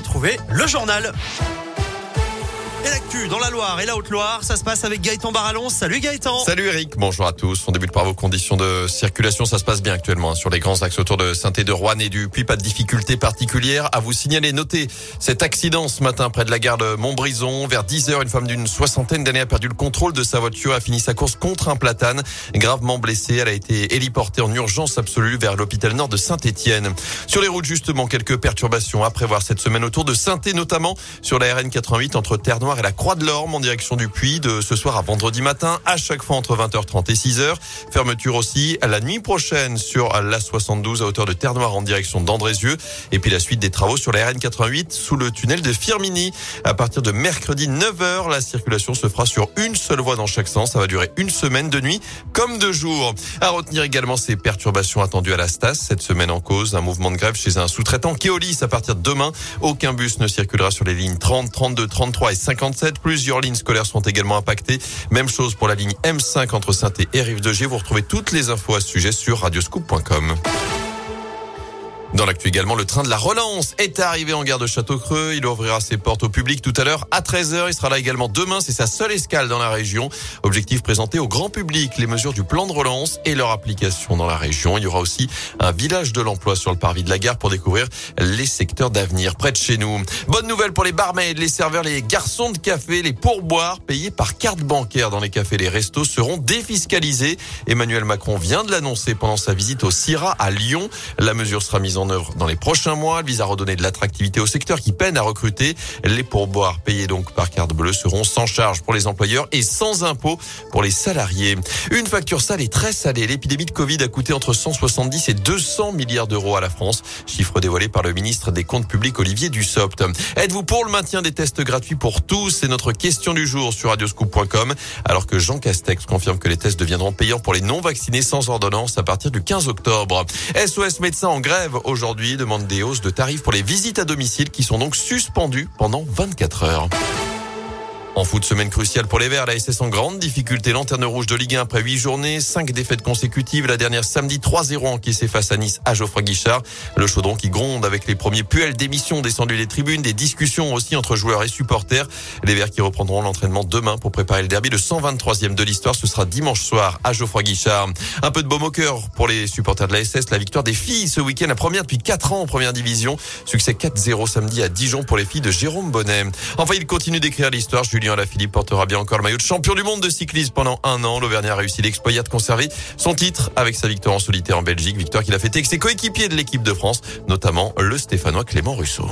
retrouver le journal. Et l'actu dans la Loire et la Haute-Loire, ça se passe avec Gaëtan Barallon. Salut Gaëtan. Salut Eric, bonjour à tous. On débute par vos conditions de circulation. Ça se passe bien actuellement hein, sur les grands axes autour de saint de Rouen et du Puy. Pas de difficultés particulières à vous signaler. Notez cet accident ce matin près de la gare de Montbrison. Vers 10 heures, une femme d'une soixantaine d'années a perdu le contrôle de sa voiture, a fini sa course contre un platane. Gravement blessée, elle a été héliportée en urgence absolue vers l'hôpital nord de Saint-Étienne. Sur les routes, justement, quelques perturbations à prévoir cette semaine autour de saint notamment sur la RN 88 entre terre et la Croix de l'Orme en direction du Puy de ce soir à vendredi matin, à chaque fois entre 20h30 et 6h. Fermeture aussi à la nuit prochaine sur la 72 à hauteur de Terre-Noire en direction d'Andrézieux. Et puis la suite des travaux sur la RN88 sous le tunnel de Firmini. À partir de mercredi 9h, la circulation se fera sur une seule voie dans chaque sens. Ça va durer une semaine de nuit comme de jour. À retenir également ces perturbations attendues à la Stas cette semaine en cause. Un mouvement de grève chez un sous-traitant Keolis à partir de demain. Aucun bus ne circulera sur les lignes 30, 32, 33 et 50 Plusieurs lignes scolaires sont également impactées. Même chose pour la ligne M5 entre saint et Rive-de-G. Vous retrouvez toutes les infos à ce sujet sur radioscoop.com. Dans l'actu également, le train de la relance est arrivé en gare de Château-Creux. Il ouvrira ses portes au public tout à l'heure à 13h. Il sera là également demain. C'est sa seule escale dans la région. Objectif présenté au grand public les mesures du plan de relance et leur application dans la région. Il y aura aussi un village de l'emploi sur le parvis de la gare pour découvrir les secteurs d'avenir près de chez nous. Bonne nouvelle pour les barmaids, les serveurs, les garçons de café, les pourboires payés par carte bancaire dans les cafés les restos seront défiscalisés. Emmanuel Macron vient de l'annoncer pendant sa visite au CIRA à Lyon. La mesure sera mise en en œuvre dans les prochains mois. Vise à redonner de l'attractivité au secteur qui peine à recruter. Les pourboires payés donc par carte bleue seront sans charge pour les employeurs et sans impôt pour les salariés. Une facture sale et très salée. L'épidémie de Covid a coûté entre 170 et 200 milliards d'euros à la France. Chiffre dévoilé par le ministre des Comptes publics Olivier Dussopt. Êtes-vous pour le maintien des tests gratuits pour tous? C'est notre question du jour sur radioscoop.com. Alors que Jean Castex confirme que les tests deviendront payants pour les non vaccinés sans ordonnance à partir du 15 octobre. SOS médecins en grève aujourd'hui demande des hausses de tarifs pour les visites à domicile qui sont donc suspendues pendant 24 heures. En foot, semaine cruciale pour les Verts, la SS en grande difficulté. Lanterne rouge de Ligue 1 après 8 journées, 5 défaites consécutives. La dernière samedi, 3-0 encaissé face à Nice à Geoffroy Guichard. Le chaudron qui gronde avec les premiers puels d'émission descendus des tribunes, des discussions aussi entre joueurs et supporters. Les Verts qui reprendront l'entraînement demain pour préparer le derby. Le 123e de l'histoire, ce sera dimanche soir à Geoffroy Guichard. Un peu de baume au cœur pour les supporters de la SS. La victoire des filles ce week-end, la première depuis 4 ans en première division. Succès 4-0 samedi à Dijon pour les filles de Jérôme Bonnet. Enfin, il continue d'écrire l'histoire. Julien Philippe portera bien encore le maillot de champion du monde de cyclisme pendant un an. L'Auvergnat a réussi l'exploit de conserver son titre avec sa victoire en solitaire en Belgique. Victoire qu'il a fêtée avec ses coéquipiers de l'équipe de France, notamment le Stéphanois Clément Rousseau.